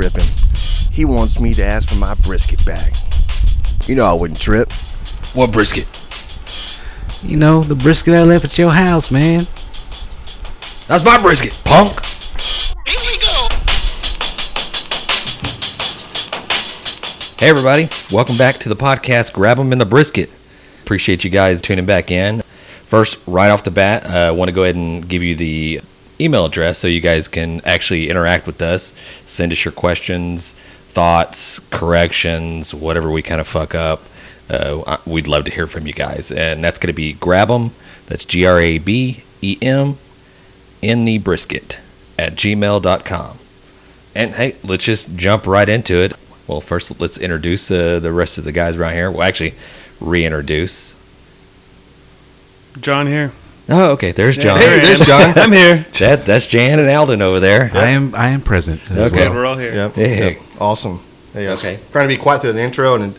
tripping. He wants me to ask for my brisket back. You know I wouldn't trip. What brisket? You know, the brisket I left at your house, man. That's my brisket, punk. Here we go. Hey, everybody. Welcome back to the podcast, Grab 'em in the Brisket. Appreciate you guys tuning back in. First, right off the bat, I uh, want to go ahead and give you the email address so you guys can actually interact with us. Send us your questions, thoughts, corrections, whatever we kind of fuck up. Uh, we'd love to hear from you guys. And that's going to be grab 'em. That's G R A B E M in the brisket at gmail.com. And hey, let's just jump right into it. Well, first, let's introduce uh, the rest of the guys right here. Well, actually, reintroduce. John here. Oh, okay. There's John. Hey, there's John. I'm here. That, that's Jan and Alden over there. I am I am present. as Okay. well. We're all here. Yep. Hey. yep. Awesome. Hey, I was Okay. trying to be quiet through the intro, and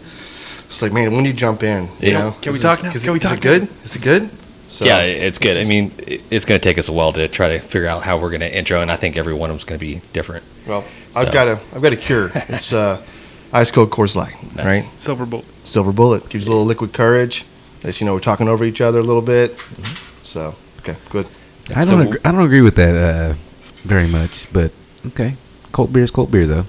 it's like, man, when do you jump in? You Yeah. know? Can we talk now? Is Can we it, is talk it good? Is it good? So, yeah, it's good. I mean, it's going to take us a while to try to figure out how we're going to intro, and I think every one of them's going to be different. well, so- I've got a, I've got a cure. It's uh, ice cold Coors Light, Nice. right? Silver Bullet. Silver bullet gives you a little liquid courage. As you know, we're talking over each other a little bit. Mm-hmm. So, okay, good. I don't agree, I don't agree with that uh, very much, but okay. Cold beer is cold beer though.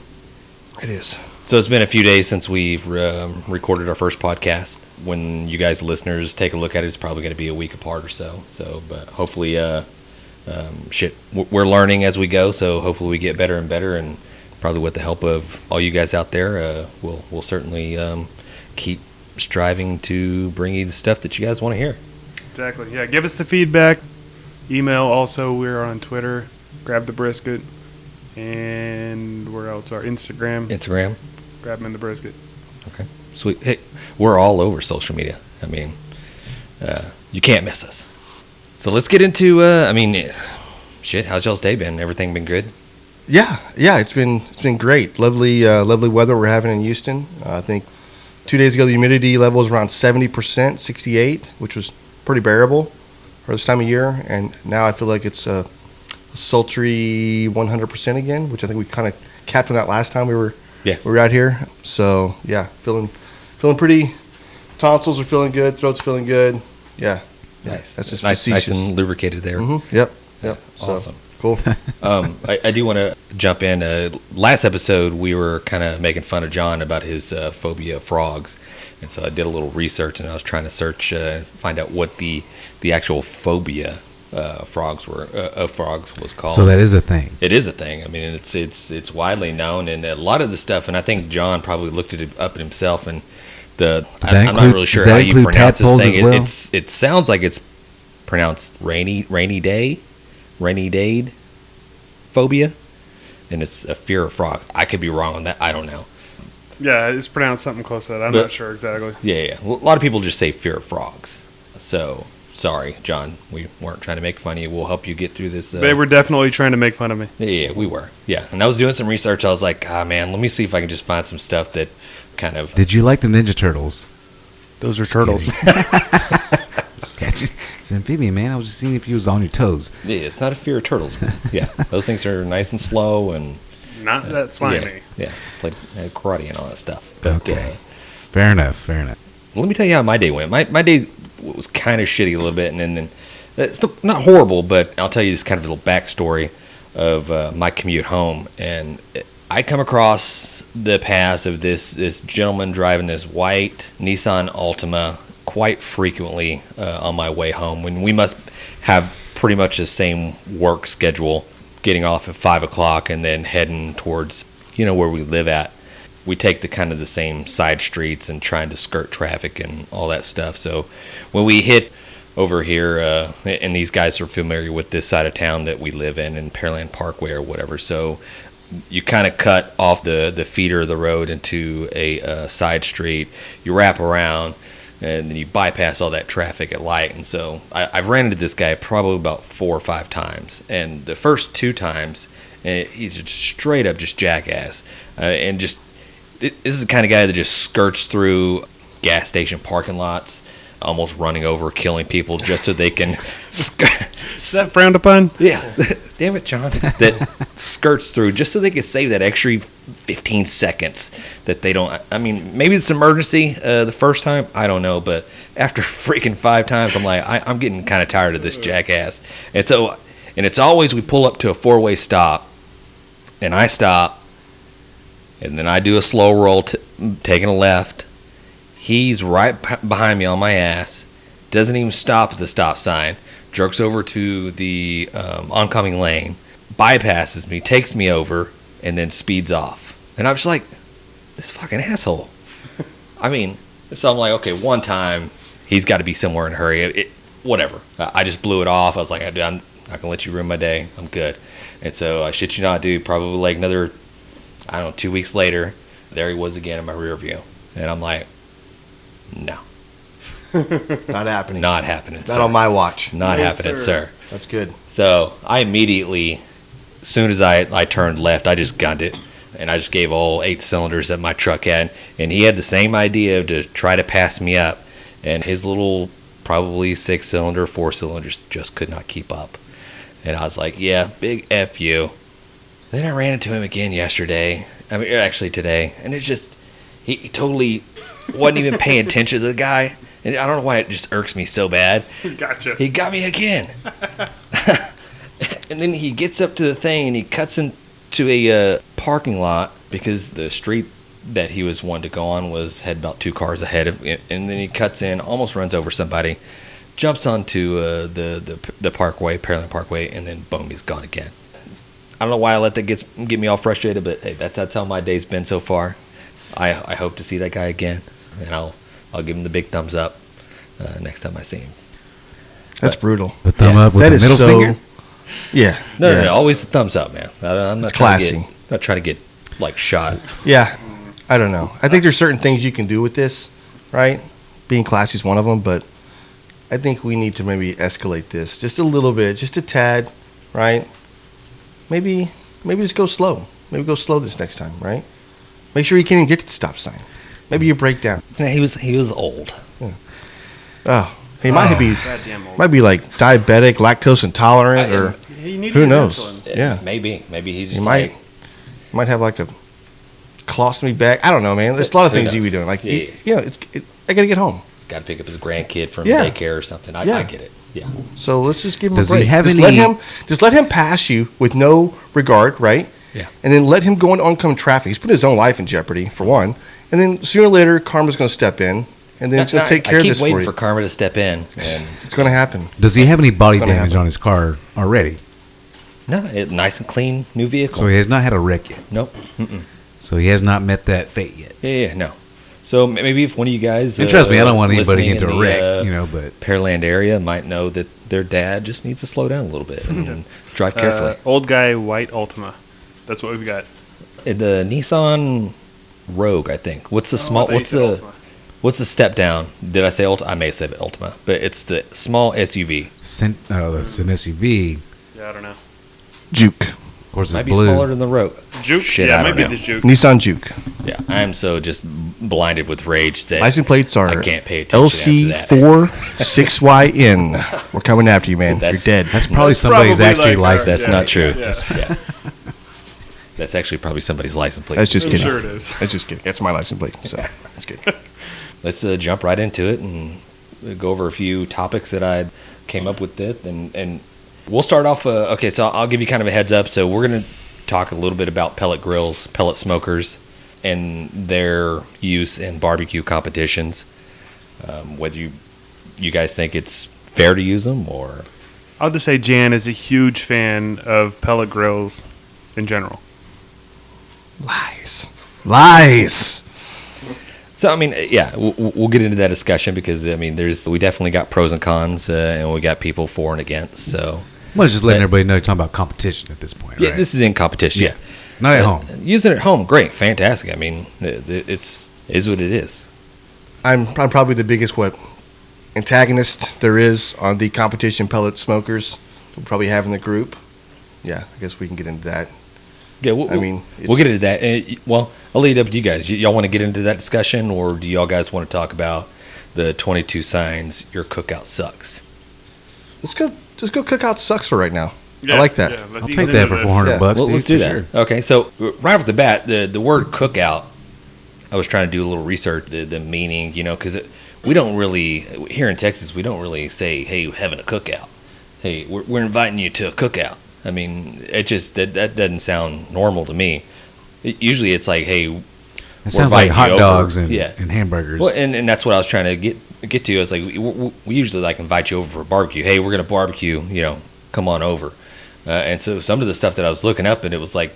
It is. So it's been a few days since we've um, recorded our first podcast. When you guys listeners take a look at it, it's probably going to be a week apart or so. So, but hopefully, uh, um, shit, we're learning as we go. So hopefully, we get better and better, and probably with the help of all you guys out there, uh, we'll we'll certainly um, keep striving to bring you the stuff that you guys want to hear. Exactly. Yeah. Give us the feedback. Email. Also, we're on Twitter. Grab the brisket. And where else? Our Instagram. Instagram, Grab them in the brisket. okay, sweet. Hey, we're all over social media. I mean, uh, you can't miss us. So let's get into. Uh, I mean, shit. How's y'all's day been? Everything been good? Yeah, yeah, it's been it's been great. Lovely, uh, lovely weather we're having in Houston. Uh, I think two days ago the humidity level was around seventy percent, sixty eight, which was pretty bearable for this time of year. And now I feel like it's a sultry one hundred percent again, which I think we kind of capped on that last time we were Yeah. we were out here. So yeah, feeling feeling pretty. Tonsils are feeling good. Throat's feeling good. Yeah, Nice. That's just nice, nice and lubricated there. hmm Yep, yep. So, Awesome. Cool. um, I, I do want to jump in. Uh, last episode, we were kind of making fun of John about his uh, phobia of frogs, and so I did a little research and I was trying to search uh, find out what the the actual phobia uh, frogs were uh, of frogs was called. So that is a thing. It is a thing. I mean, it's it's it's widely known, and a lot of the stuff. And I think John probably looked it up himself. And the I, am not really sure how you pronounce this thing. as It, it's it sounds like it's pronounced rainy rainy day, rainy dade phobia, and it's a fear of frogs. I could be wrong on that. I don't know. Yeah, it's pronounced something close to that. I'm But- not sure exactly. Yeah, yeah. Well, a lot of people just say fear of frogs. So sorry, John. We weren't trying to make fun of you. We'll help you get through this. Uh, They were definitely trying to make fun of me. Yeah, yeah, we were. Yeah, and I was doing some research. I was like, ah, man, let me see if I can just find some stuff that kind of. Did you like the Ninja Turtles? Those are turtles. It's. It's an amphibian, man. I was just seeing if you was on your toes. Yeah, it's not a fear of turtles. yeah, those things are nice and slow and. not that slimy. Yeah, yeah. Played had karate and all that stuff. But, Okay. uh, Fair enough. Fair enough. let me tell you how my day went. My my day was kind of shitty a little bit, and then, then it's still not horrible, but I'll tell you this kind of little backstory of uh, my commute home. And I come across the paths of this this gentleman driving this white Nissan Altima quite frequently uh, on my way home. When we must have pretty much the same work schedule, getting off at five o'clock and then heading towards you know where we live at we take the kind of the same side streets and trying to skirt traffic and all that stuff. So when we hit over here, uh, and these guys are familiar with this side of town that we live in, in Pearland Parkway or whatever. So you kind of cut off the, the feeder of the road into a uh, side street. You wrap around, and then you bypass all that traffic at light. And so I, I've ran into this guy probably about four or five times. And the first two times, eh, he's just straight up just jackass, uh, and just this is the kind of guy that just skirts through gas station parking lots, almost running over, killing people just so they can. sk- Is that frowned upon? yeah, damn it, John, that skirts through just so they can save that extra 15 seconds that they don't. I mean, maybe it's emergency uh, the first time. I don't know. But after freaking five times, I'm like, I, I'm getting kind of tired of this jackass. And so, and it's always we pull up to a four way stop, and I stop, and then I do a slow roll, t- taking a left. He's right p- behind me on my ass, doesn't even stop at the stop sign, jerks over to the um, oncoming lane, bypasses me, takes me over, and then speeds off. And I'm just like, this fucking asshole. I mean, so I'm like, okay, one time he's got to be somewhere in a hurry. It, it- whatever. I I just blew it off. I was like, I'm not gonna let you ruin my day. I'm good. And so I shit you not, dude. Probably like another, I don't know, two weeks later, there he was again in my rear view, and I'm like, no, Not happening. not happening. Not sir. on my watch. Not No, happening, sir. sir. That's good. So I immediately, as soon as I, I turned left, I just gunned it. And I just gave all eight cylinders that my truck had. And he had the same idea to try to pass me up. And his little, probably six cylinder, four cylinders just could not keep up. And I was like, yeah, big F you. Then I ran into him again yesterday. I mean, actually today. And it's just, he, he totally wasn't even paying attention to the guy. And I don't know why it just irks me so bad. He gotcha. He got me again. and then he gets up to the thing and he cuts into a uh, parking lot because the street that he was wanting to go on was had about two cars ahead of it. And then he cuts in, almost runs over somebody, jumps onto uh, the, the the parkway, Pearland Parkway, and then boom, he's gone again. I don't know why I let that get get me all frustrated, but hey, that's that's how my day's been so far. I I hope to see that guy again, and I'll I'll give him the big thumbs up uh, next time I see him. That's brutal. The thumb Yeah. up with That the middle so. finger. Yeah. No, yeah. no, no, always the thumbs up, man. I, I'm not It's trying to classy. get, not trying to get like shot. Yeah, I don't know. I think there's certain things you can do with this, right? Being classy is one of them, but I think we need to maybe escalate this just a little bit, just a tad, right? Maybe, maybe just go slow. Maybe go slow this next time, right? Make sure you can't even get to the stop sign. Maybe you break down. Yeah, he was he was old. Oh, he might oh. be old. might be like diabetic, lactose intolerant, I- or He who knows? insulin. Yeah. maybe maybe he's He might like might have like a colostomy bag. I don't know, man. There's a lot of Who things you be doing. Like, Yeah, you, you know, it's it, I gotta get home. he's got to pick up his grandkid from Yeah. daycare or something. I, Yeah. I get it. Yeah, So let's just give him Does a he break. have just any- let him just let him pass you with no regard, right? Yeah. And then let him go into oncoming traffic. He's putting his own life in jeopardy for one. And then sooner or later, karma's going to step in, and then it's going to take care of this for you. I keep waiting for Karma to step in, and it's going to happen. Does he have any body It's gonna damage happen. on his car already? no, it, nice and clean new vehicle. So he has not had a wreck yet. nope. Mm-mm. So he has not met that fate yet. Yeah, yeah, no. So m- maybe if one of you guys, And trust me, I uh, don't want anybody listening into in a the, wreck, uh, you know, but Pearland area might know that their dad just needs to slow down a little bit and drive carefully. Uh, old guy, white Ultima. That's what we've got. Uh, the Nissan Rogue, I think. What's the Oh, small? thought What's the Ultima. what's the step down? Did I say Ultima? I may have said Ultima, but it's the small SUV. Cent, oh, uh, that's an SUV. Yeah, I don't know. Juke. Of course, Might it's be blue. smaller than the Rogue. Juke? Shit, yeah, I it might be know. the Juke. Nissan Juke. Yeah, I am so just blinded with rage that License plates are I can't pay attention after that. LC4 6YN. We're coming after you, man. You're dead. That's probably That's somebody's probably actually like licensed. ours, That's yeah. not true. Yeah. Yeah. That's actually probably somebody's license plate. That's just I'm kidding. sure it is. That's just kidding. That's my license plate. So that's good. Let's uh, jump right into it and go over a few topics that I came up with. This and and we'll start off. Uh, okay, so I'll give you kind of a heads up. So we're gonna talk a little bit about pellet grills, pellet smokers, and their use in barbecue competitions. Um, whether you you guys think it's fair to use them or I'll just say Jan is a huge fan of pellet grills in general. Lies. Lies. So I mean, yeah, we'll, we'll get into that discussion because I mean, there's we definitely got pros and cons, uh, and we got people for and against. So Well, it's just letting But- everybody know you're talking about competition at this point, yeah, right? this is in competition. Yeah, Not at Uh, home. Using it at home, great, fantastic. I mean, it, it- it's is what it is. I'm, I'm probably the biggest what antagonist there is on the competition pellet smokers we probably have in the group. Yeah, I guess we can get into that. Yeah, we'll, I mean, we'll it's- get into that. Uh, y- well, I'll lead up to you guys. Y- y'all want to get into that discussion, or do y'all guys want to talk about the 22 signs your cookout sucks? Let's go. Just go Cookout sucks for right now. I like that. Yeah, I'll take that for four hundred Yeah. bucks. Well, dude, let's do that. sure. Okay, so right off the bat, the the word cookout, I was trying to do a little research, the, the meaning, you know, because we don't really here in Texas, we don't really say, "Hey, we're having a cookout." Hey, we're, we're inviting you to a cookout. I mean, it just that, that doesn't sound normal to me. It, usually, it's like, "Hey, It sounds like hot dogs and, Yeah. and hamburgers. well, and, and that's what I was trying to get get to. Is like we, we we usually like invite you over for a barbecue. Hey, we're gonna barbecue. You know, come on over. Uh, and so some of the stuff that I was looking up, and it was like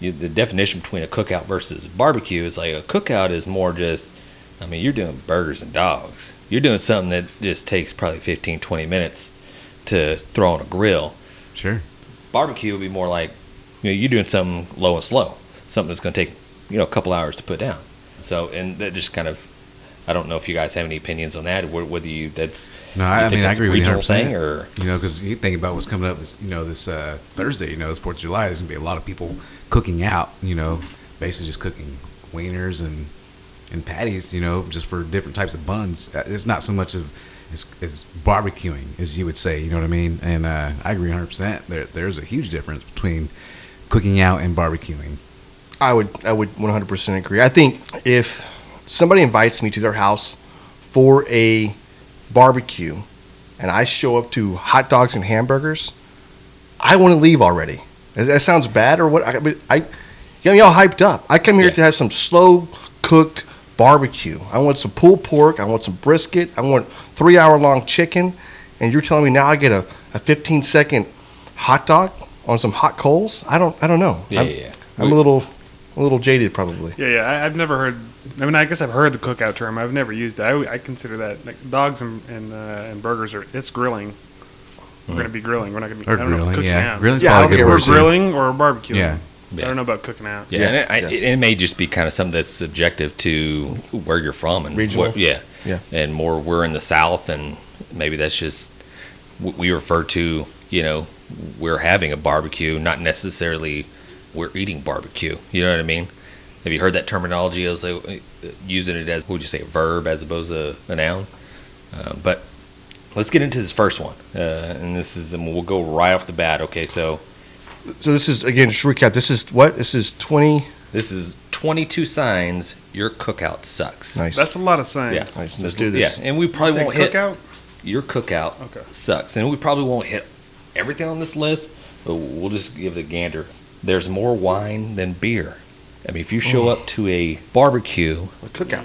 you, the definition between a cookout versus barbecue is like a cookout is more just. I mean, you're doing burgers and dogs. You're doing something that just takes probably 15, 20 minutes to throw on a grill. sure. Barbecue would be more like, you know, you're doing something low and slow, something that's going to take, you know, a couple hours to put down. So, and that just kind of, I don't know if you guys have any opinions on that, whether you that's No, you I, mean I agree with you regional 100%. thing or you know, because you think about what's coming up this, you know, this uh, Thursday, you know, it's Fourth of July. There's gonna be a lot of people cooking out. You know, basically just cooking wieners and and patties. You know, just for different types of buns. Uh, It's not so much of as, as barbecuing as you would say. You know what I mean? And uh, I agree 100. percent There, there's a huge difference between cooking out and barbecuing. I would I would 100% agree. I think if somebody invites me to their house for a barbecue and I show up to hot dogs and hamburgers, I want to leave already. That- sounds bad or what? I, I get me all hyped up. I come here Yeah. to have some slow cooked barbecue. I want some pulled pork. I want some brisket. I want three hour long chicken. And you're telling me now I get a, a 15 second hot dog on some hot coals? I don't I don't know. yeah, I'm, yeah, yeah. I'm a little a little jaded probably. Yeah, yeah. I, I've never heard. I mean, I guess I've heard the cookout term. I've never used it. I, I consider that like dogs and and, uh, and burgers are it's grilling. We're gonna be grilling. We're not gonna be. Or I don't know grilling, cooking yeah. out. Grilling's Yeah, I probably a don't good think Or word. too. grilling or barbecuing. Yeah. I don't know about cooking out. Yeah, Yeah, and it, I, yeah. it, it may just be kind of something that's subjective to where you're from and Regional. what- yeah, Yeah. and more we're in the South, and maybe that's just what we refer to. You know, we're having a barbecue, not necessarily we're eating barbecue. You know what I mean? Have you heard that terminology? As uh, using it as what would you say, a verb as opposed to a noun? Uh, but let's get into this first one, uh, and this is and we'll go right off the bat. Okay, so So this is again just to recap. This is what this is twenty. This is 22 signs your cookout sucks. Nice. That's a lot of signs. Yeah. Nice. Let's do this. Yeah, and we probably won't hit cookout. your cookout Okay. sucks, and we probably won't hit everything on this list, but we'll just give it a gander. There's more wine than beer. I mean, if you show mm. up to a barbecue, A cookout.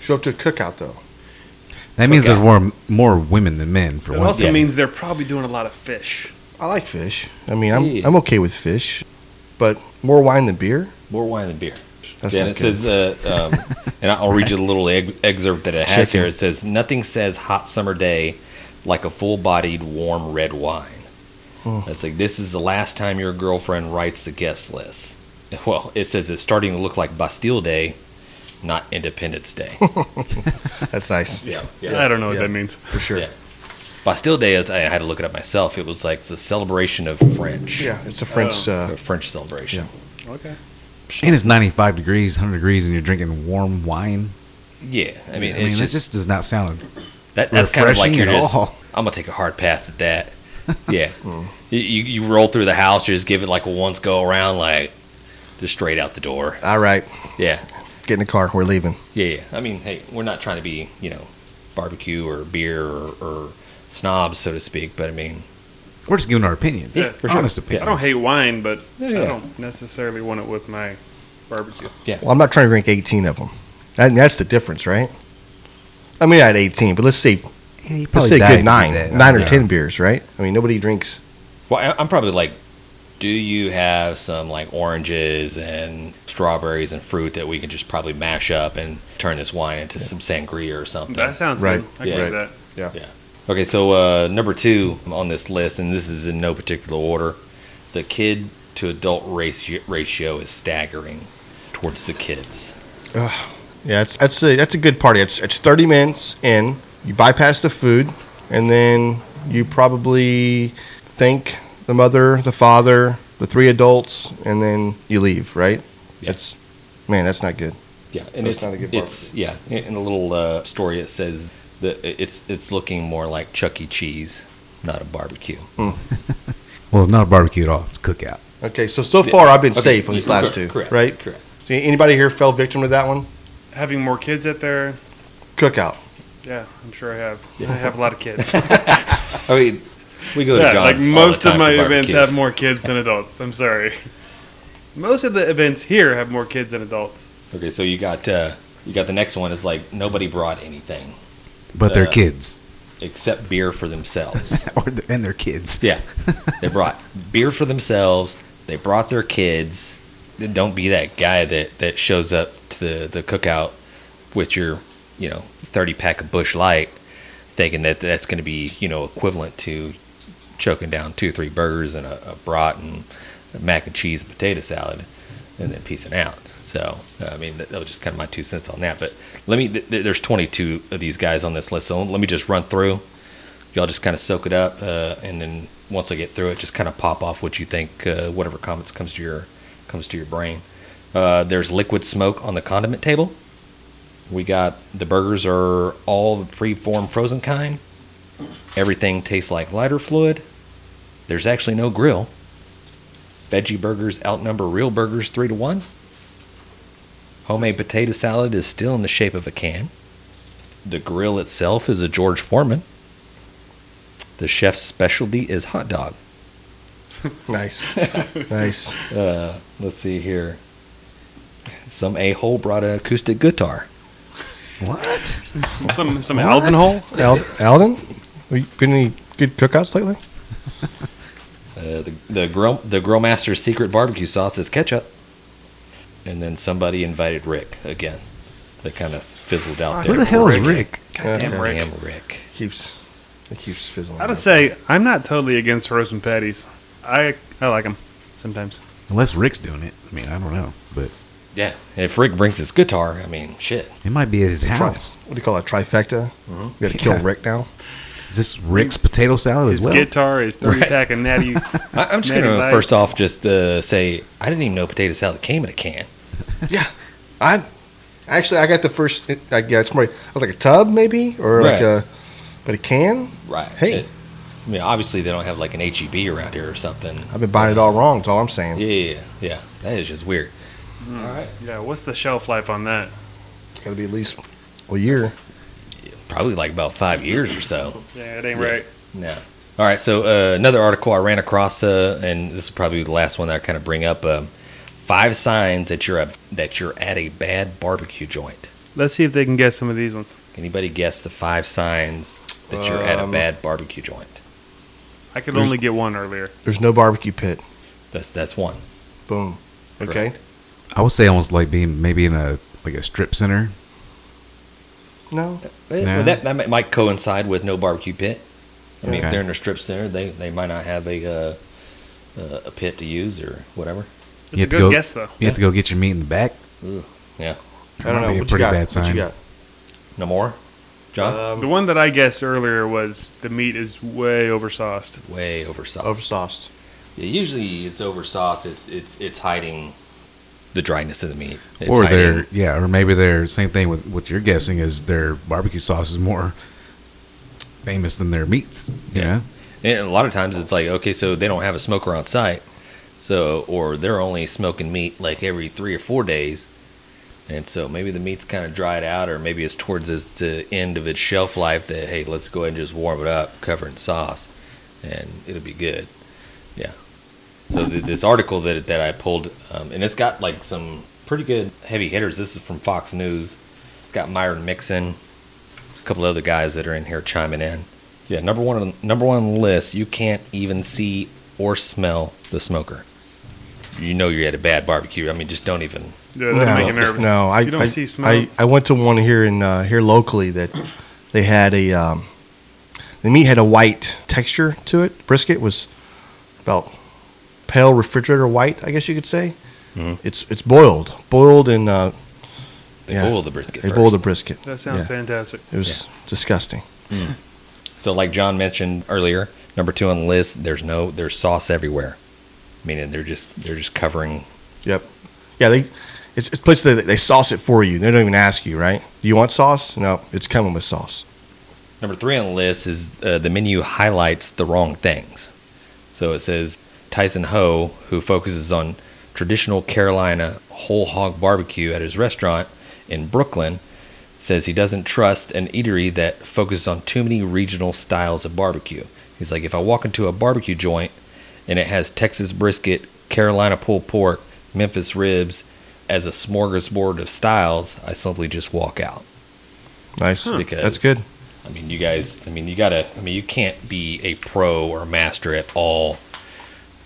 Show up to a cookout though. That means there's more more women than men for one. It one. also Yeah. means they're probably doing a lot of fish. I like fish. I mean, I'm Yeah. I'm okay with fish, but more wine than beer. more wine than beer. That's yeah, and it good. says, uh, um, and I'll read you the little eg- excerpt that it has Chicken. here. It says, "Nothing says hot summer day like a full-bodied warm red wine." Hmm. It's like this is the last time your girlfriend writes the guest list. Well, it says it's starting to look like Bastille Day, not Independence Day. That's nice yeah, I don't know what Yeah. that means. for sure. Yeah. Bastille Day is I had to look it up myself. It was like the celebration of French. Yeah, it's a French. Oh. Uh, A French celebration. Yeah. Okay. And it's 95 degrees, 100 degrees, and you're drinking warm wine. Yeah, I mean, I mean, it's it just, just does not sound. that, that's kind of like refreshing you're at just. all. I'm gonna take a hard pass at that. Yeah, you, you you roll through the house, you just give it like a once go around, like just straight out the door. all right, Yeah, get in the car. We're leaving. yeah, yeah. I mean, hey, we're not trying to be you know barbecue or beer or, or snobs, so to speak, but I mean, We're just giving our opinions. Yeah, for sure. Honest Yeah. opinions. I don't hate wine, but Yeah, I don't necessarily want it with my barbecue. Yeah. Well, I'm not trying to drink 18 of them. That, that's the difference, right? I mean, I had 18, but let's say Yeah, let's probably say a good nine, that. nine or Yeah. 10 beers, right? I mean, nobody drinks. Well, I- I'm probably like, do you have some like oranges and strawberries and fruit that we can just probably mash up and turn this wine into some sangria or something? That sounds Right. good. I Yeah. can Right. do that. Yeah. Okay, so uh, number two on this list, and this is in no particular order, the kid to adult ratio, ratio is staggering towards the kids. Yeah, it's that's a that's a good party. It's it's 30 minutes in. You bypass the food, and then you probably thank the mother, the father, the three adults, and then you leave. Right? Yeah. It's man, that's not good. Yeah, and That's it's not a good it's yeah. In in a little uh, story, it says that it's it's looking more like Chuck E. Cheese, not a barbecue. Well, it's not a barbecue at all. It's cookout. Okay, so so far I've been Okay, safe on these yeah, last correct, two, correct, right? correct. So anybody here fell victim to that one? Having more kids at there, Cookout. yeah, I'm sure I have. I have a lot of kids. I mean, we go to yeah, John's like all the most of my events have more kids than adults. I'm sorry. Most of the events here have more kids than adults. Okay, so you got uh, you got the next one is like nobody brought anything But they're Uh, kids. except beer for themselves. or the, and their kids. yeah, they brought beer for themselves. They brought their kids. Don't be that guy that that shows up to the, the cookout with your you know thirty pack of Busch Light, thinking that that's going to be you know equivalent to choking down two or three burgers and a, a brat and mac and cheese and potato salad, and then piecing out. So I mean that, was just kind of my two cents on that. But let me th- there's 22 of these guys on this list, so let me just run through. Y'all just kind of soak it up, uh, and then once I get through it, just kind of pop off what you think, uh, whatever comments comes to your comes to your brain. Uh, there's liquid smoke on the condiment table. We got the burgers are all the pre-formed frozen kind. Everything tastes like lighter fluid. There's actually no grill. Veggie burgers outnumber real burgers three to one. Homemade potato salad is still in the shape of a can. The grill itself is a George Foreman. The chef's specialty is hot dog. Nice, nice. Uh, let's see here. Some a hole brought an acoustic guitar. What? Some some Alden hole. Al- Alden, Have you been any good cookouts lately? Uh, the the grill the grill master's secret barbecue sauce is ketchup. And then somebody invited Rick again. That kind of fizzled out Who there. the hell is Rick. Rick? Goddamn Rick. Damn Rick. Keeps it keeps fizzling. I would out. say I'm not totally against frozen patties. I I like them sometimes. Unless Rick's doing it. I mean, I don't know. But Yeah. If Rick brings his guitar, I mean, shit. it might be at his Tri- house. what do you call it? Trifecta. Mm-hmm. We got to kill Rick now. Is this Rick's potato salad His as well? guitar, is 30 Right. pack of natty. I, I'm just Natty going to Light. first off just uh, say I didn't even know potato salad came in a can. Yeah, I actually I got the first. I guess more. I was like a tub maybe or like Right. a, but a can. Right. Hey. It- I mean, obviously they don't have like an HEB around here or something. I've been buying it all wrong. That's all I'm saying. Yeah, yeah, yeah. That is just weird. Hmm. All right. yeah, what's the shelf life on that? It's got to be at least a year. Probably like about five years or so. Yeah, it ain't Yeah. right. No. All right. So uh, another article I ran across, uh, and this is probably the last one that I kind of bring up. Um, five signs that you're a, that you're at a bad barbecue joint. Let's see if they can guess some of these ones. Anybody guess the five signs that you're at a Um, bad barbecue joint? I could There's- only get one earlier. There's no barbecue pit. That's that's one. Boom. Okay. I would say almost like being maybe in a like a strip center. No. Eh, Yeah. well, that that might- might coincide with no barbecue pit. I mean, Okay. if they're in a strip center, they, they might not have a uh, uh, a pit to use or whatever. It's You a have to good go- guess, though. You have to go get your meat in the back. Yeah. I don't know. be a What you pretty got? bad What you sign. got? No more, John. Um, The one that I guessed earlier was the meat is way oversauced. Way oversauced. oversauced. Yeah, usually it's oversauced. It's it's it's hiding the dryness of the meat. It's or they're yeah, or maybe they're same thing with what you're guessing is their barbecue sauce is more famous than their meats. Yeah. Yeah. And a lot of times it's like, okay, so they don't have a smoker on site, so or they're only smoking meat like every three or four days, and so maybe the meat's kind of dried out, or maybe it's towards its the end of its shelf life. That hey, let's go ahead and just warm it up, cover it in sauce, and it'll be good. Yeah. So th- this article that that I pulled, um, and it's got like some pretty good heavy hitters. This is from Fox News. It's got Myron Mixon, a couple other guys that are in here chiming in. Yeah, number one on number one on the list. You can't even see or smell the smoker. You know you're at a bad barbecue. I mean, just don't even. Yeah, that'll make you nervous. No, I, you don't I, see smoke. I, I went to one here in uh, here locally that they had a um, the meat had a white texture to it. Brisket was about pale refrigerator white, I guess you could say. Mhm. It's it's boiled, boiled in uh, They Yeah. boil the brisket. they first. boiled the brisket. that sounds Yeah. fantastic. It was disgusting. So, like John mentioned earlier, number two on the list. There's no there's sauce everywhere, meaning they're just they're just covering. Yep. Yeah, they it's it's places that they sauce it for you. They don't even ask you, right? Do you want sauce? No, it's coming with sauce. Number three on the list is uh, the menu highlights the wrong things. So it says Tyson Ho, who focuses on traditional Carolina whole hog barbecue at his restaurant in Brooklyn, says he doesn't trust an eatery that focuses on too many regional styles of barbecue. He's like, if I walk into a barbecue joint and it has Texas brisket, Carolina pulled pork, Memphis ribs as a smorgasbord of styles, I simply just walk out. Nice. Because- That's good. I mean, you guys, I mean, you gotta, I mean, you can't be a pro or a master at all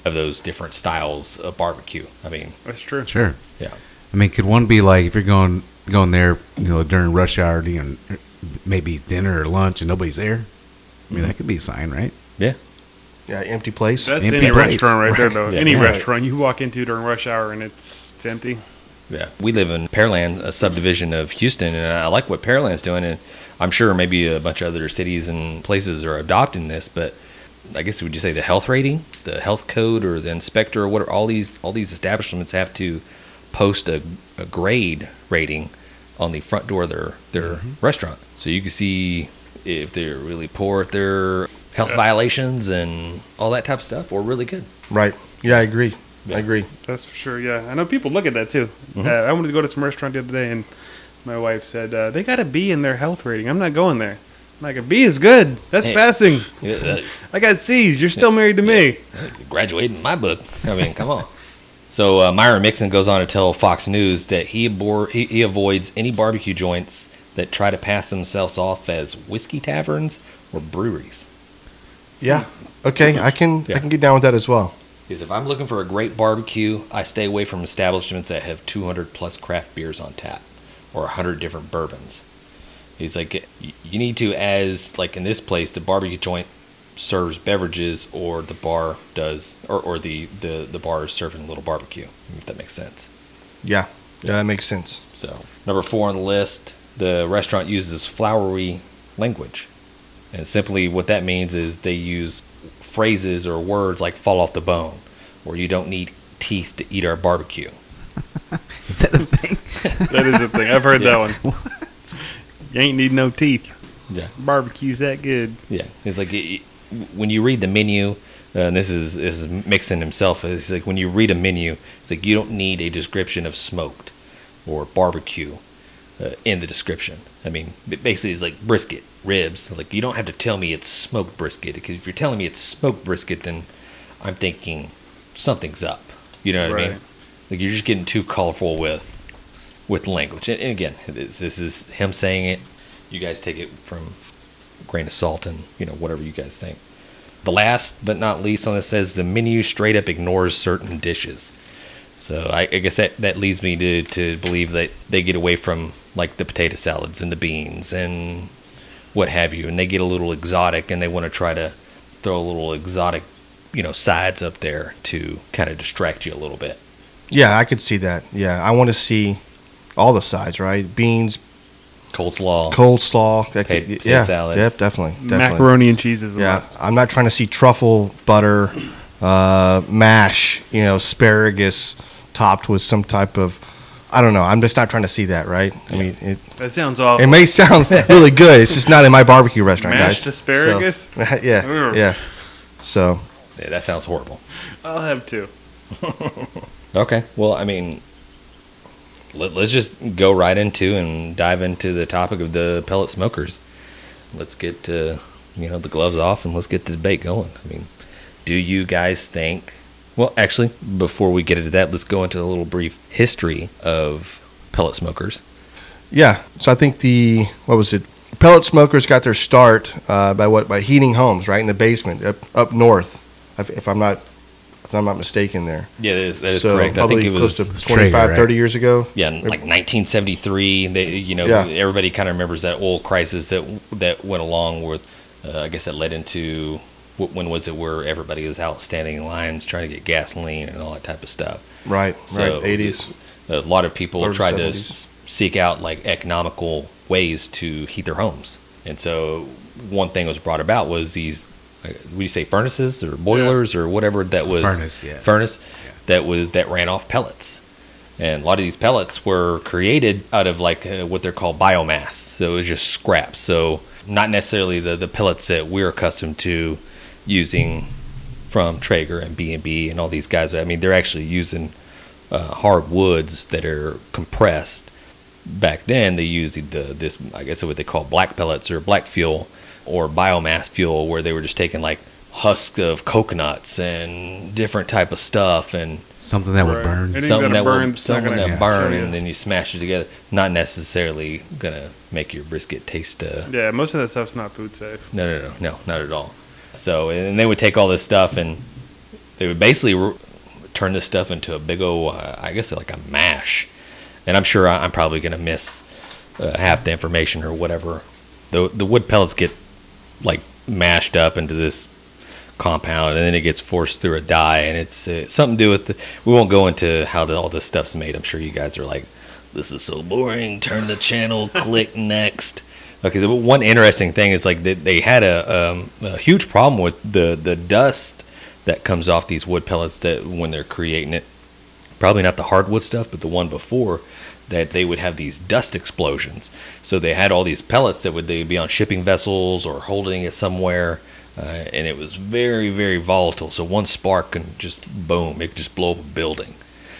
of those different styles of barbecue. I mean, That's true. Sure. yeah. I mean, could one be like if you're going going there, you know, during rush hour, and maybe dinner or lunch, and nobody's there? I mean, that could be a sign, right? Yeah. Yeah, empty place. That's Empty any place. restaurant right there, Right. though. Yeah. any Yeah. restaurant you walk into during rush hour and it's, it's empty. Yeah, we live in Pearland, a subdivision of Houston, and I like what Pearland's doing, and I'm sure maybe a bunch of other cities and places are adopting this. But I guess would you say the health rating, the health code, or the inspector, or what? All these all these establishments have to post a, a grade rating on the front door of their their restaurant, so you can see if they're really poor at their health violations and all that type of stuff, or really good. Right. Yeah, I agree. Yeah. I agree. That's for sure. Yeah, I know people look at that too. Mm-hmm. Uh, I wanted to go to some restaurant the other day, and my wife said uh, they got a B in their health rating. I'm not going there. I'm like a B is good. That's Hey. passing. Yeah, uh, I got C's. You're still married to me. graduated in my book. I mean, come on. So uh, Myron Mixon goes on to tell Fox News that he, abor- he he avoids any barbecue joints that try to pass themselves off as whiskey taverns or breweries. Yeah. Okay, I can Yeah. I can get down with that as well. Because if I'm looking for a great barbecue, I stay away from establishments that have 200 plus craft beers on tap or 100 different bourbons. He's like, you need to, as like in this place, the barbecue joint serves beverages, or the bar does, or, or the, the, the bar is serving a little barbecue, if that makes sense. Yeah. Yeah, that makes sense. So, number four on the list, the restaurant uses flowery language. And simply what that means is they use phrases or words like fall off the bone, or you don't need teeth to eat our barbecue. Is that a thing? That is the thing. I've heard Yeah. that one. You ain't need no teeth. Yeah. Barbecue's that good. Yeah. It's like it, when you read the menu, uh, and this is, this is Mixon himself, it's like when you read a menu, it's like you don't need a description of smoked or barbecue uh, in the description. I mean, it basically it's like brisket, ribs. Like you don't have to tell me it's smoked brisket because if you're telling me it's smoked brisket, then I'm thinking something's up. You know what I mean? Like you're just getting too colorful with with language. And, again, this, is him saying it. You guys take it from grain of salt and you know whatever you guys think. The last but not least on this says the menu straight up ignores certain dishes. So I, I guess that, that leads me to, to believe that they get away from like the potato salads and the beans and what have you, and they get a little exotic and they want to try to throw a little exotic, you know, sides up there to kind of distract you a little bit. Yeah, I could see that. Yeah, I want to see all the sides, right? Beans, Coleslaw. coleslaw. That could, Potato yeah, salad. def- definitely, definitely. Macaroni and cheese is a Yeah, must. I'm not trying to see truffle butter, uh, mash, you know, asparagus topped with some type of, I don't know. I'm just not trying to see that, right? I mean, it, That sounds awful. it may sound really good. It's just not in my barbecue restaurant, Mashed guys. asparagus? So, yeah, Ugh. yeah. So, Yeah, that sounds horrible. I'll have two. Okay. Well, I mean, let, let's just go right into and dive into the topic of the pellet smokers. Let's get uh, you know the gloves off and let's get the debate going. I mean, do you guys think? Well, actually, before we get into that, let's go into a little brief history of pellet smokers. yeah. So I think the what was it? Pellet smokers got their start uh, by what? By heating homes, right in the basement up up north. If, if I'm not I'm not mistaken, there. Yeah, that is, that is so correct. I think it was close to Traeger, 25, right? 30 years ago. Yeah, like 1973. They, you know, Yeah. everybody kind of remembers that oil crisis that that went along with. Uh, I guess that led into when was it where everybody was out standing in lines trying to get gasoline and all that type of stuff. Right, So, right. 80s. A lot of people tried to 70s. s- seek out like economical ways to heat their homes, and so one thing was brought about was these. You say, furnaces or boilers or whatever that was Furnace, yeah. furnace Yeah. that was that ran off pellets, and a lot of these pellets were created out of like uh, what they're called biomass. So it was just scraps. So not necessarily the the pellets that we're accustomed to using from Traeger and B and B and all these guys. I mean, they're actually using uh, hard woods that are compressed. Back then, they used the this I guess what they call black pellets or black fuel or biomass fuel, where they were just taking like husks of coconuts and different type of stuff and Something that would burn. Something that'll burn, will it's not something gonna that burn kill you. and then you smash it together. Not necessarily gonna make your brisket taste. Uh, Yeah, most of that stuff's not food safe. no, no, no, no, not at all. So and they would take all this stuff and they would basically r- turn this stuff into a big old, uh, I guess like a mash. And I'm sure I- I'm probably gonna miss uh, half the information or whatever. The the wood pellets get like mashed up into this compound and then it gets forced through a die and it's uh, something to do with the, we won't go into how the, all this stuff's made. I'm sure you guys are like this is so boring. Turn the channel click next. Okay so one interesting thing is like they, they had a, um, a huge problem with the the dust that comes off these wood pellets that when they're creating it probably not the hardwood stuff but the one before that they would have these dust explosions so they had all these pellets that would they be on shipping vessels or holding it somewhere uh, and it was very very volatile so one spark can just boom it could just blow up a building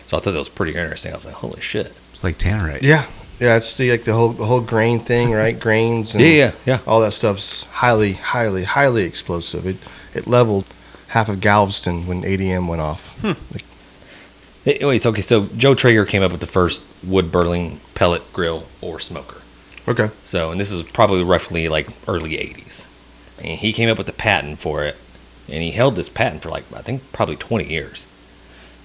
so i thought that was pretty interesting i was like holy shit It's like tannerite. Yeah, yeah. It's the like the whole the whole grain thing, right? Grains and yeah yeah yeah all that stuff's highly, highly, highly explosive. It it leveled half of Galveston when ADM went off. Like, Anyways, okay, so Joe Traeger came up with the first wood burning pellet grill or smoker. okay, So, and this is probably roughly like early 80s. And he came up with the patent for it, and he held this patent for like, I think, probably 20 years.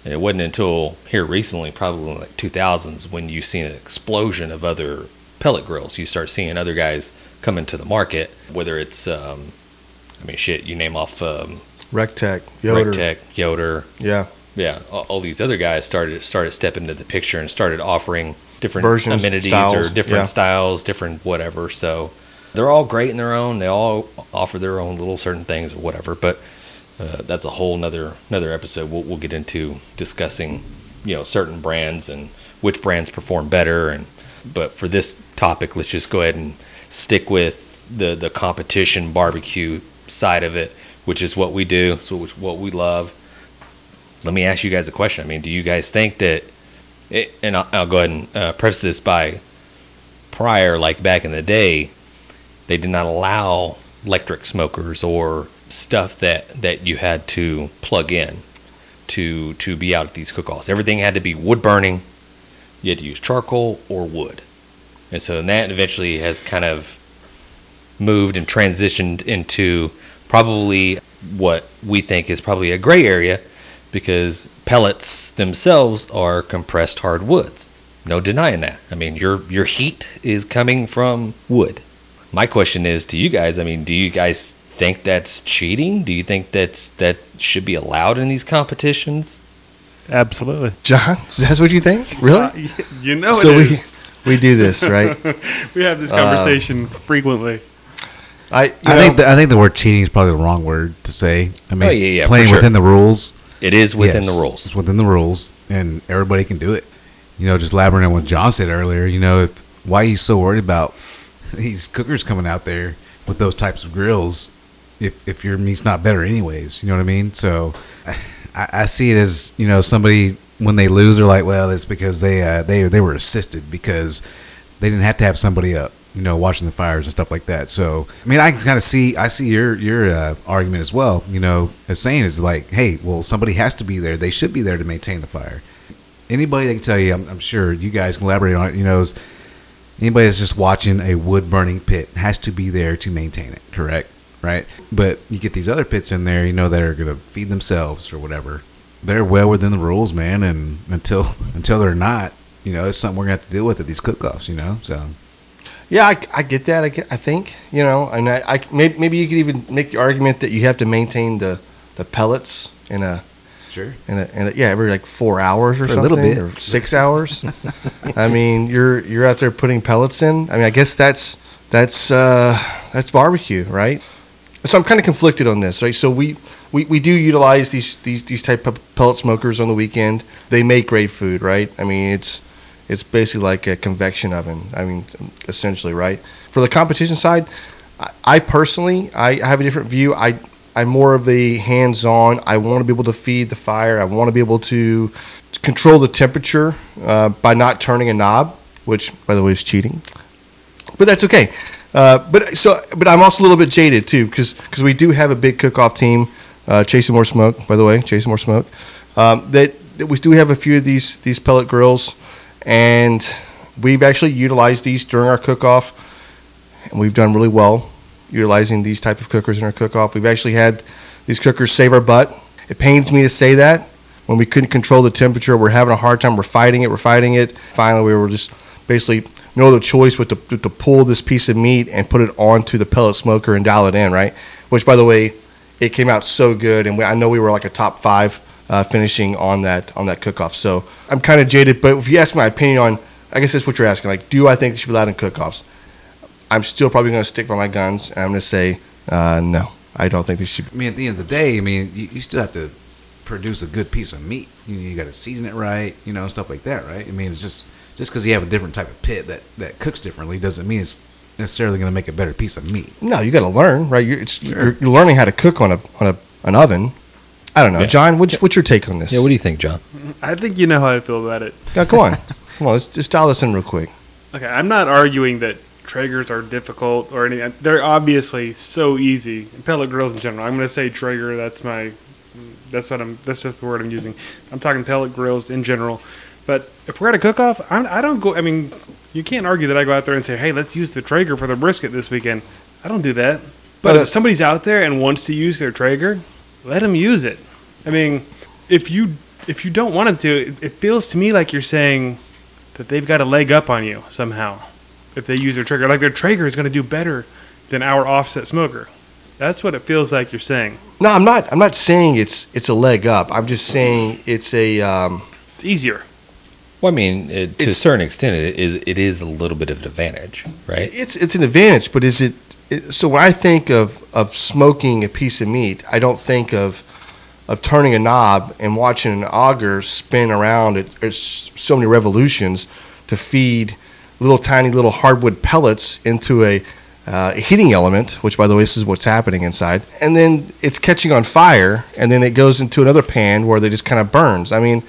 And it wasn't until here recently, probably in like 2000s, when you seen an explosion of other pellet grills. You start seeing other guys come into the market, whether it's, um, I mean, shit, you name off um, Rec Tec, Yoder, Rec Tec, Yoder, yeah, yeah, all, these other guys started started stepping into the picture and started offering different Versions, amenities styles, or different yeah. styles, different whatever. So they're all great in their own. They all offer their own little certain things or whatever. But uh, that's a whole nother another episode. We'll, we'll get into discussing you know certain brands and which brands perform better. And but for this topic, let's just go ahead and stick with the the competition barbecue side of it, which is what we do. So which what we love let me ask you guys a question. I mean, do you guys think that, it, and I'll, I'll go ahead and uh, preface this by prior, like back in the day, they did not allow electric smokers or stuff that, that you had to plug in to to be out at these cook-offs. Everything had to be wood burning. You had to use charcoal or wood, and so that eventually has kind of moved and transitioned into probably what we think is probably a gray area because pellets themselves are compressed hardwoods. No denying that. I mean, your your heat is coming from wood. My question is to you guys. I mean, do you guys think that's cheating? Do you think that's that should be allowed in these competitions? Absolutely. John, that's what you think? Really? Uh, you know so it we we do this, right? We have this Uh, conversation frequently. I I know, think the, I think the word cheating is probably the wrong word to say. I mean, Oh, yeah, yeah, playing sure. within the rules. It is within yes, the rules. It's within the rules, and everybody can do it. You know, just elaborating on what John said earlier. You know, if why are you so worried about these cookers coming out there with those types of grills? If if your meat's not better, anyways, you know what I mean. So, I, I see it as you know somebody when they lose, they're like, well, it's because they uh, they they were assisted because they didn't have to have somebody up, you know, watching the fires and stuff like that. So, I mean, I can kind of see, I see your your uh, argument as well. You know, as saying is like, hey, well, somebody has to be there. They should be there to maintain the fire. Anybody that can tell you, I'm, I'm sure you guys can elaborate on it. You know, is anybody that's just watching a wood burning pit has to be there to maintain it. Correct, right? But you get these other pits in there, you know, that are going to feed themselves or whatever. They're well within the rules, man. And until until they're not, you know, it's something we're gonna have to deal with at these cook-offs. You know, so Yeah, I, I get that. I, get, I think you know, and I, I maybe, maybe you could even make the argument that you have to maintain the, the pellets in a sure. in a, in a yeah every like four hours or For a something little bit. or six hours. I mean, you're you're out there putting pellets in. I mean, I guess that's that's uh, that's barbecue, right? So I'm kind of conflicted on this, right? So we, we, we do utilize these these these type of pellet smokers on the weekend. They make great food, right? I mean, it's it's basically like a convection oven. I mean, essentially, right? For the competition side, I, I personally I have a different view. I I I'm more of a hands-on. I want to be able to feed the fire. I want to be able to control the temperature uh, by not turning a knob, which, by the way, is cheating. But that's okay. Uh, but so, but I'm also a little bit jaded too, because we do have a big cook-off team, uh, chasing more smoke. By the way, chasing more smoke. Um, that, that we do have a few of these these pellet grills, and we've actually utilized these during our cook-off, and we've done really well utilizing these type of cookers in our cook-off. We've actually had these cookers save our butt. It pains me to say that. When we couldn't control the temperature, we're having a hard time. We're fighting it. We're fighting it. Finally, we were just basically no other choice but to, to pull this piece of meat and put it onto the pellet smoker and dial it in, right? Which, by the way, it came out so good, and we, I know we were like a top five uh, finishing on that on that cook-off. So I'm kind of jaded, but if you ask my opinion on, I guess that's what you're asking. Like, do I think it should be allowed in cook-offs? I'm still probably going to stick by my guns, and I'm going to say uh, no. I don't think they should. I mean, at the end of the day, I mean, you, you still have to produce a good piece of meat. You, you got to season it right, you know, stuff like that, right? I mean, it's just just because you have a different type of pit that that cooks differently doesn't mean it's necessarily going to make a better piece of meat. No, you got to learn, right? You're, it's, you're, you're learning how to cook on a on a an oven. I don't know, Yeah. John. What's, what's your take on this? Yeah, what do you think, John? I think you know how I feel about it. Yeah, come on, come on. Let's just dial this in real quick. Okay, I'm not arguing that Traegers are difficult or anything. They're obviously so easy. Pellet grills in general. I'm going to say Traeger. That's my. That's what I'm. That's just the word I'm using. I'm talking pellet grills in general. But if we're at a cook-off, I'm, I don't go. I mean, you can't argue that I go out there and say, "Hey, let's use the Traeger for the brisket this weekend." I don't do that. But But, uh, if somebody's out there and wants to use their Traeger, let them use it. I mean, if you if you don't want them to, it, it feels to me like you're saying that they've got a leg up on you somehow if they use their Traeger. Like their Traeger is going to do better than our offset smoker. That's what it feels like you're saying. No, I'm not. I'm not saying it's it's a leg up. I'm just saying it's a. Um, It's easier. Well, I mean, it, to a certain extent, it is it is a little bit of an advantage, right? It's it's an advantage, but is it, it? So when I think of of smoking a piece of meat, I don't think of of turning a knob and watching an auger spin around at, at so many revolutions to feed little tiny little hardwood pellets into a, uh, a heating element, which by the way, this is what's happening inside, and then it's catching on fire, and then it goes into another pan where they just kind of burns. I mean,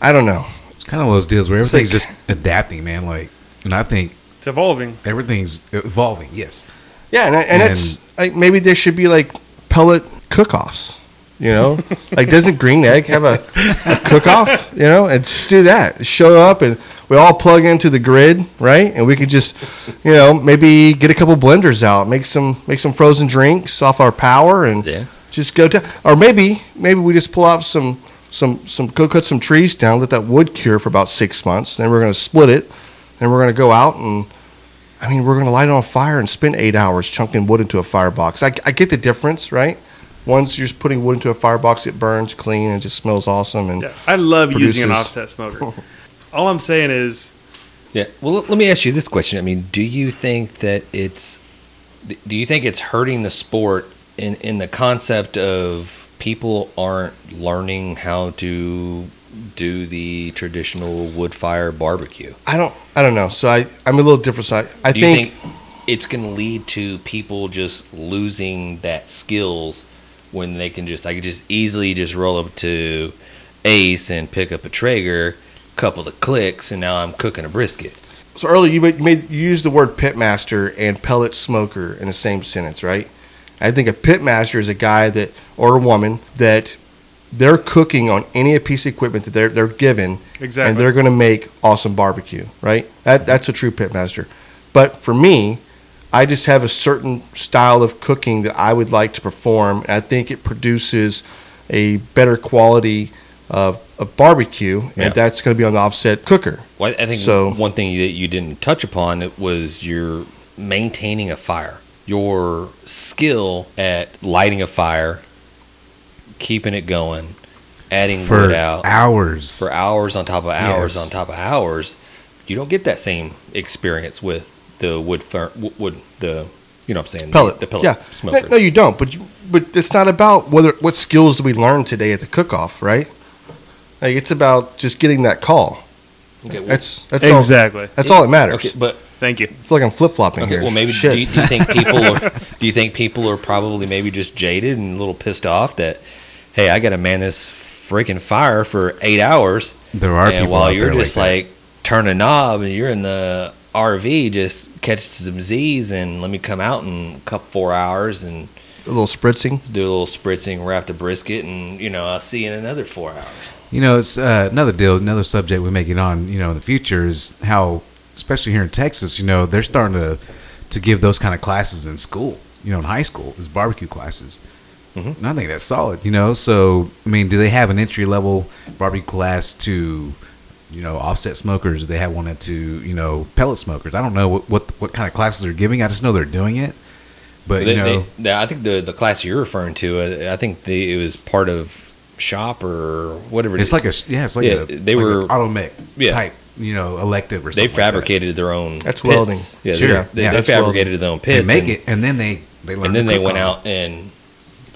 I don't know. It's kind of one of those deals where everything's like- just adapting, man. Like, and I think It's evolving. everything's evolving. Yes. Yeah, and, and, it's like maybe there should be like pellet cook-offs. You know, like doesn't Green Egg have a, a cook-off? You know, and just do that. Show up and we all plug into the grid, right? And we could just, you know, maybe get a couple blenders out, make some make some frozen drinks off our power, and Yeah. just go to. Or maybe maybe we just pull out some some some go cut some trees down, let that wood cure for about six months. Then we're gonna split it, and we're gonna go out and I mean, we're going to light it on fire and spend eight hours chunking wood into a firebox. I, I get the difference, right? Once you're just putting wood into a firebox, it burns clean and just smells awesome. And Yeah, I love using an offset smoker. All I'm saying is, Yeah. Well, let- let me ask you this question. I mean, do you think that it's do you think it's hurting the sport in in the concept of people aren't learning how to do the traditional wood fire barbecue? I don't, I don't know. So I, I'm a little different. So I, I think, think it's going to lead to people just losing that skills when they can just I could just easily just roll up to Ace and pick up a Traeger, couple of clicks, and now I'm cooking a brisket. so earlier you made, you made you used the word pitmaster and pellet smoker in the same sentence, right? I think a pitmaster is a guy that or a woman that they're cooking on any piece of equipment that they're they're given Exactly. and they're going to make awesome barbecue, right? That that's a true pitmaster. But for me, I just have a certain style of cooking that I would like to perform, and I think it produces a better quality of, of barbecue, Yeah. and that's going to be on the offset cooker. Well, I think So- one thing that you didn't touch upon it was your maintaining a fire, your skill at lighting a fire, keeping it going, adding For wood out hours. for hours on top of hours Yes. on top of hours. You don't get that same experience with the wood fir- wood the you know what I'm saying pellet. the, the pellet yeah. smoker. No, no, you don't. But you, but it's not about whether what skills do we learn today at the cook-off, right? Like it's about just getting that call. Okay, well, That's that's all. exactly. That's all that matters. okay, but Thank you. I feel like I'm flip flopping okay, here. well maybe do you, do you think people are do you think people are probably maybe just jaded and a little pissed off that hey I got to man this freaking fire for eight hours There are and people while out you're there just like, like, turn a knob and you're in the RV just catch some Z's and let me come out in a couple four hours and a little spritzing. do a little spritzing, wrap the brisket, and you know I'll see you in another four hours. you know, it's uh, another deal, another subject we may get on. You know, in the future is how, especially here in Texas, you know, they're starting to to give those kind of classes in school. You know, in high school, is barbecue classes. Mhm. And I think that's solid. You know, so I mean, do they have an entry level barbecue class to? You know, offset smokers. Do They have one to you know pellet smokers. I don't know what, what what kind of classes they're giving. I just know they're doing it. But They- you know, they- they- I think the the class you're referring to, uh, I think they, it was part of shop or whatever. it It's is. like a yeah, it's like Yeah, a they like were- an auto mech Yeah. type, you know, elective or something. they like that. fabricated their own. That's pits. welding. Yeah, Sure. they, Yeah, they, yeah, they that's fabricated their own pits. They make and, it, and then they they learn. and then to they went on out and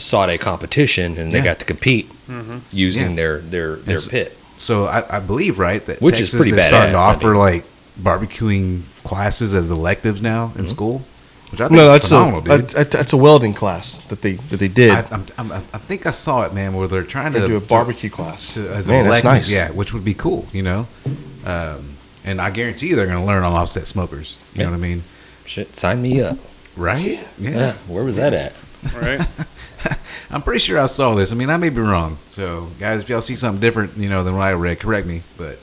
sought a competition, and they Yeah. got to compete using Yeah. their their their It's- pit. So I, I believe right that Which is Texas pretty starting to badass, I offer mean. like barbecuing classes as electives now Mm-hmm. in school, which I think No, is that's phenomenal, a dude. that- that's a welding class that they that they did. I, I'm, I'm, I think I saw it, man, where they're trying they to do a to- barbecue class. to, as an Man, that's nice. Yeah, which would be cool, you know. Um, and I guarantee you they're going to learn on offset smokers. You Yeah. know what I mean? Shit, sign me up. Right? Yeah, where was that at? Right. I'm pretty sure I saw this. I mean, I may be wrong. So, guys, if y'all see something different, you know, than what I read, correct me. But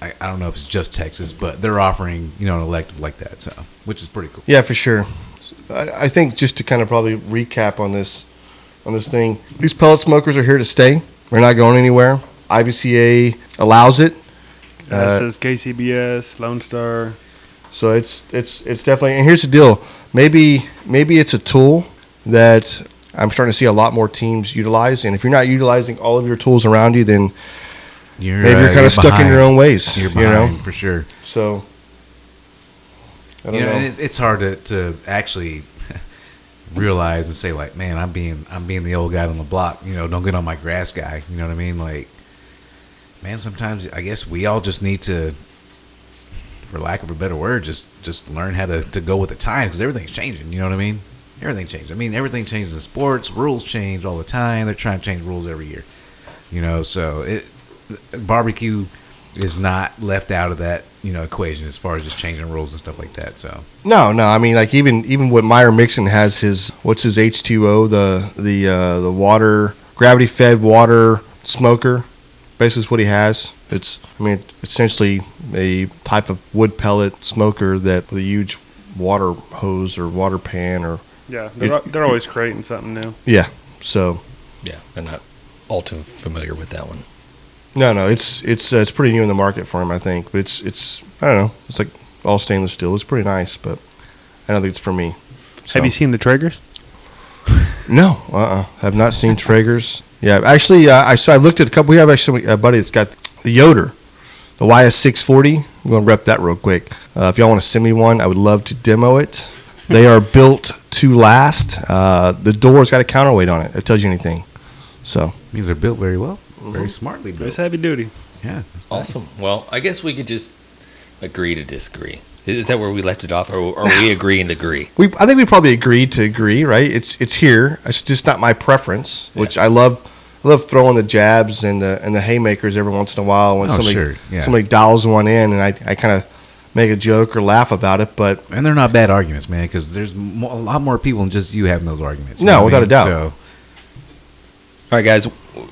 I, I don't know if it's just Texas, but they're offering, you know, an elective like that. So, which is pretty cool. Yeah, for sure. I, I think just to kind of probably recap on this on this thing, these pellet smokers are here to stay. They're not going anywhere. IBCA allows it, As Uh, does KCBS, Lone Star. so it's it's it's definitely. And here's the deal: maybe maybe it's a tool that I'm starting to see a lot more teams utilize. And if you're not utilizing all of your tools around you, then You're, maybe you're uh, kind of stuck in your own ways. You're you know, for sure. so I don't You know, know. it, it's hard to, to actually realize and say like, man, I'm being I'm being the old guy on the block. You know, don't get on my grass guy. You know what I mean? Like, man, sometimes I guess we all just need to, for lack of a better word, just just learn how to, to go with the times because everything's changing. You know what I mean? Everything changes. I mean, everything changes in sports. Rules change all the time. They're trying to change rules every year. You know, so it barbecue is not left out of that you know equation as far as just changing rules and stuff like that. So. No, no. I mean, like even even what Myron Mixon has his what's his H two O the the uh, the water gravity fed water smoker. Basically, is what he has. It's I mean essentially a type of wood pellet smoker that with a huge water hose or water pan or Yeah, they're, they're always creating something new. yeah. So Yeah, I'm not all too familiar with that one. no, no. It's it's uh, it's pretty new in the market for him. I think, but it's it's I don't know. It's like all stainless steel. It's pretty nice, but I don't think it's for me. So. Have you seen the Traegers? No, uh, uh have not seen Traegers. Yeah, actually, uh, I saw. I looked at a couple. We have actually a buddy that's got the Yoder, the YS640. I'm going to rep that real quick. Uh, if y'all want to send me one, I would love to demo it. They are built to last. Uh, the door's got a counterweight on it. If it tells you anything. So means they're built very well, Mm-hmm. very smartly built. It's heavy duty. Yeah, that's nice. Awesome. Well, I guess we could just agree to disagree. Is that where we left it off, or are we agreeing to agree? we, I think we probably agreed to agree, right? It's it's here. It's just not my preference, which I love. I love throwing the jabs and the and the haymakers every once in a while when Oh, somebody sure, yeah. somebody dials one in, and I, I kind of make a joke or laugh about it. But And they're not bad arguments, man, because there's mo- a lot more people than just you having those arguments. No, know what I without a doubt. So, All right, guys.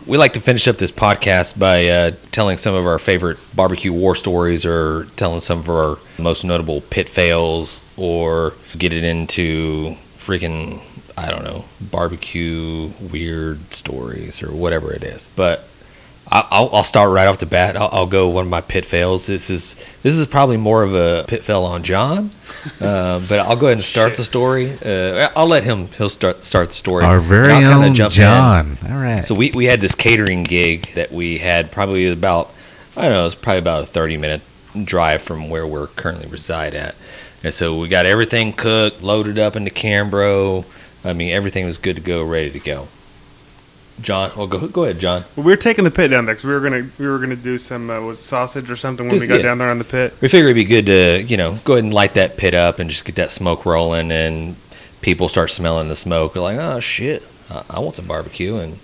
We like to finish up this podcast by uh, telling some of our favorite barbecue war stories, or telling some of our most notable pit fails, or get it into freaking I don't know barbecue weird stories or whatever it is. But I- I'll, I'll start right off the bat. I'll, I'll go one of my pit fails. This is this is probably more of a pit fail on John, uh, but I'll go ahead and start the story. Uh, I'll let him. He'll start start the story. our very own jump in. John. All right. So we, we had this catering gig that we had probably about I don't know, it's probably about a thirty minute drive from where we're currently reside at. And so we got everything cooked, loaded up into Cambro. I mean everything was good to go, ready to go. John. Well, go go ahead, John. Well, we were taking the pit down there 'cause we were gonna we were gonna do some uh, was sausage or something when Just- we got yeah. down there on the pit. We figured it'd be good to, you know, go ahead and light that pit up and just get that smoke rolling, and people start smelling the smoke. They're like, oh shit, I, I want some barbecue, and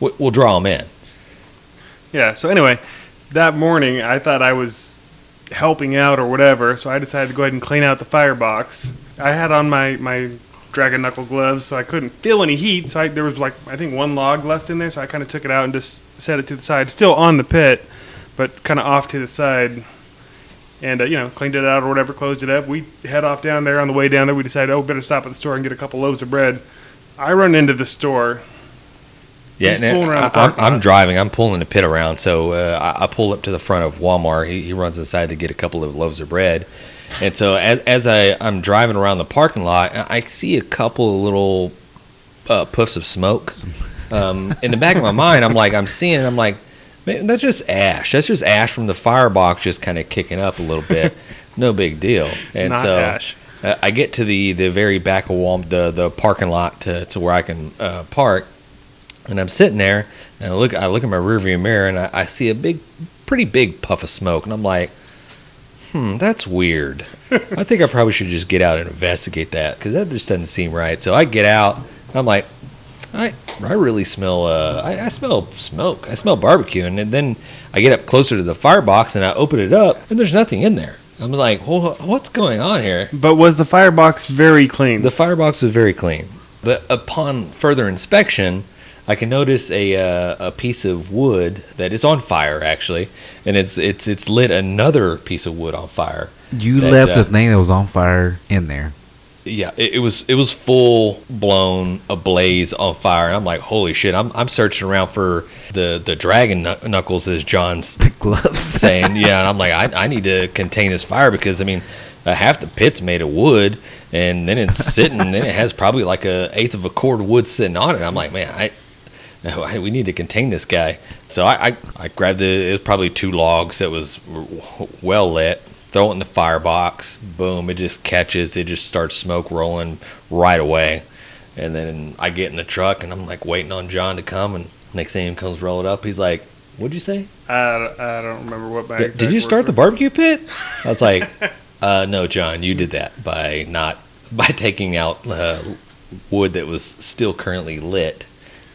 we, we'll draw them in. Yeah. So anyway, that morning I thought I was helping out or whatever, so I decided to go ahead and clean out the firebox. I had on my my dragon knuckle gloves, so I couldn't feel any heat. So I, there was like I think one log left in there, so I kind of took it out and just set it to the side, still on the pit, but kind of off to the side. And uh, you know, cleaned it out or whatever, closed it up. We head off down there. On the way down there, we decided, oh, better stop at the store and get a couple loaves of bread. I run into the store. Yeah, He's and pulling around the I, I'm, I'm driving. I'm pulling the pit around, so uh, I, I pull up to the front of Walmart. He, he runs inside to get a couple of loaves of bread, and so as, as I, I'm driving around the parking lot, I see a couple of little uh, puffs of smoke. Um, in the back of my mind, I'm like, I'm seeing, it, I'm like, man, that's just ash. That's just ash from the firebox, just kind of kicking up a little bit. no big deal. And Not so ash. uh, I get to the, the very back of Walmart, the the parking lot to, to where I can uh, park, and I'm sitting there and I look I look in my rearview mirror and I, I see a big, pretty big puff of smoke, and I'm like, hmm, that's weird. I think I probably should just get out and investigate that because that just doesn't seem right. So I get out. And I'm like, I I really smell uh I, I smell smoke. I smell barbecue, and then I get up closer to the firebox and I open it up and there's nothing in there. I'm like, well, what's going on here? But was the firebox very clean? The firebox was very clean, but upon further inspection, I can notice a uh, a piece of wood that is on fire actually, and it's it's it's lit another piece of wood on fire. You That, left uh, the thing that was on fire in there. Yeah, it, it was it was full blown ablaze on fire, and I'm like, holy shit! I'm I'm searching around for the the dragon knuckles, as John's The gloves. saying, yeah, and I'm like, I, I need to contain this fire because I mean, uh, half the pit's made of wood, and then it's sitting, then it has probably like a eighth of a cord of wood sitting on it. I'm like, man, I, we need to contain this guy. So I, I, I grabbed the, it was probably two logs that was well lit. Throw it in the firebox. Boom! It just catches. It just starts smoke rolling right away. And then I get in the truck and I'm like waiting on John to come. And next thing he comes rolling up, he's like, "What'd you say?" I, I don't remember what my. Did you start the barbecue pit? I was like, uh, no, John, you did that by not by taking out uh, wood that was still currently lit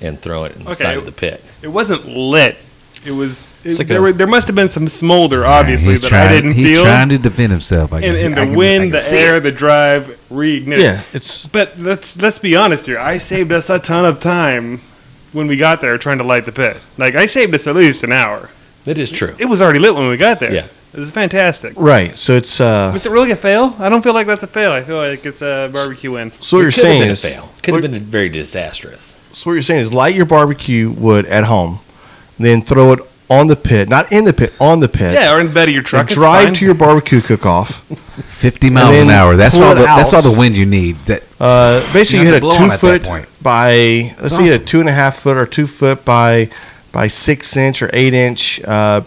and throw it in the Okay. side of the pit. It wasn't lit. It was. It, like there, a- were, there must have been some smolder, obviously, he's that trying, I didn't he's feel. trying to defend himself. I and, can- and I the can- I wind, can the air, it. the drive reignited. Yeah, it's But let's let's be honest here. I saved us a ton of time when we got there trying to light the pit. Like I saved us at least an hour. That is true. It was already lit when we got there. Yeah. It was fantastic. right. So it's uh, Was it really a fail? I don't feel like that's a fail. I feel like it's a barbecue win. so what It you're could have saying been a is fail. Could have been very disastrous. So what you're saying is light your barbecue wood at home, then throw it on the pit, not in the pit, on the pit. Yeah, or in the bed of your truck. And it's drive fine. to your barbecue cook-off. 50 miles an hour. That's all. it The, that's all the wind you need. That Uh, basically, You you hit a to blow on two foot point. by let's That's see, a two and a half foot or two foot by by six inch or eight inch uh,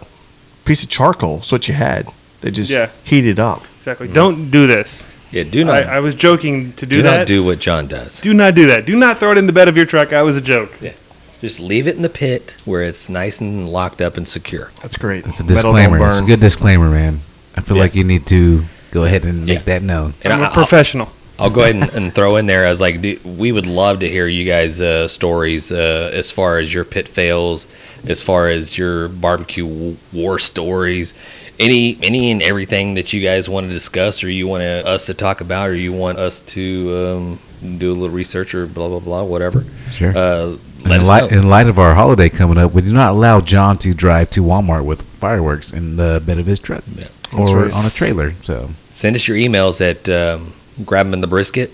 piece of charcoal. That's what you had. They just Yeah. heated up. Exactly. Don't do this. Yeah, do not I, I was joking to do, that. do that. not do what John does. Do not do that. Do not throw it in the bed of your truck. That was a joke. Yeah. Just leave it in the pit where it's nice and locked up and secure. That's great. it's a Metal don't disclaimer. It's a burn. good disclaimer, man. I feel like Yes. you need to go ahead and make that known. And I'm I- a I'll- professional. I'll go ahead and, and throw in there as like do, we would love to hear you guys' uh, stories uh, as far as your pit fails, as far as your barbecue w- war stories, any any and everything that you guys want to discuss or you want to, us to talk about or you want us to um, do a little research or blah blah blah whatever. Sure. Uh, let in, us light, know. in light of our holiday coming up, we do not allow John to drive to Walmart with fireworks in the bed of his truck Yeah. Or right. on a trailer. So Send us your emails at um, grab 'em in the brisket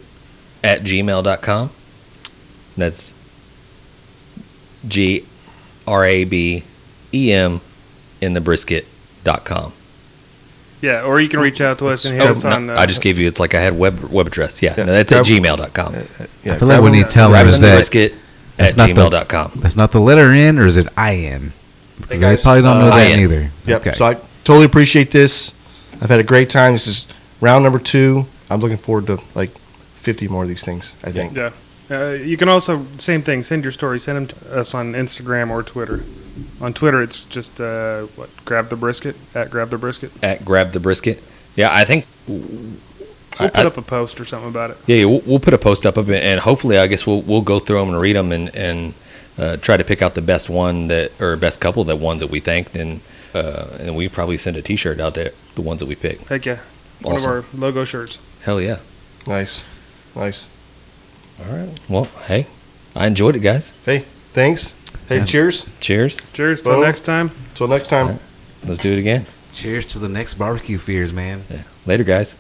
at gmail.com. That's G R A B E M in the brisket dot com. Yeah, or you can reach out to us and hit Oh, us no, on. Uh, I just gave you, it's like I had web web address. Yeah, Yeah, no, that's grab- at gmail.com. Yeah, I feel like when grab you tell Grab them 'em is that brisket that's at not the- gmail.com. that's not the letter N or is it I N? Because Hey, they guys, probably don't know uh, that IN. either. Yep. Okay. So I totally appreciate this. I've had a great time. This is round number two. I'm looking forward to like 50 more of these things. I think. yeah. Uh, you can also same thing. Send your story. Send them to us on Instagram or Twitter. On Twitter, it's just uh, what grab the brisket at grab the brisket. At grab the brisket. Yeah, I think. We'll put I- up a post or something about it. Yeah, yeah we'll, we'll put a post up of it, and hopefully, I guess we'll we'll go through them and read them and and uh, try to pick out the best one that or best couple that ones that we think, and uh, and we probably send a T-shirt out there, the ones that we pick. Heck yeah, one of our logo shirts. Hell yeah! Nice, nice. All right. Well, hey, I enjoyed it, guys. Hey, thanks. Hey, Yeah. cheers. Cheers. Cheers. Till Well- next time. Till next time. Let's do it again. Cheers to the next barbecue fears, man. Yeah. Later, guys.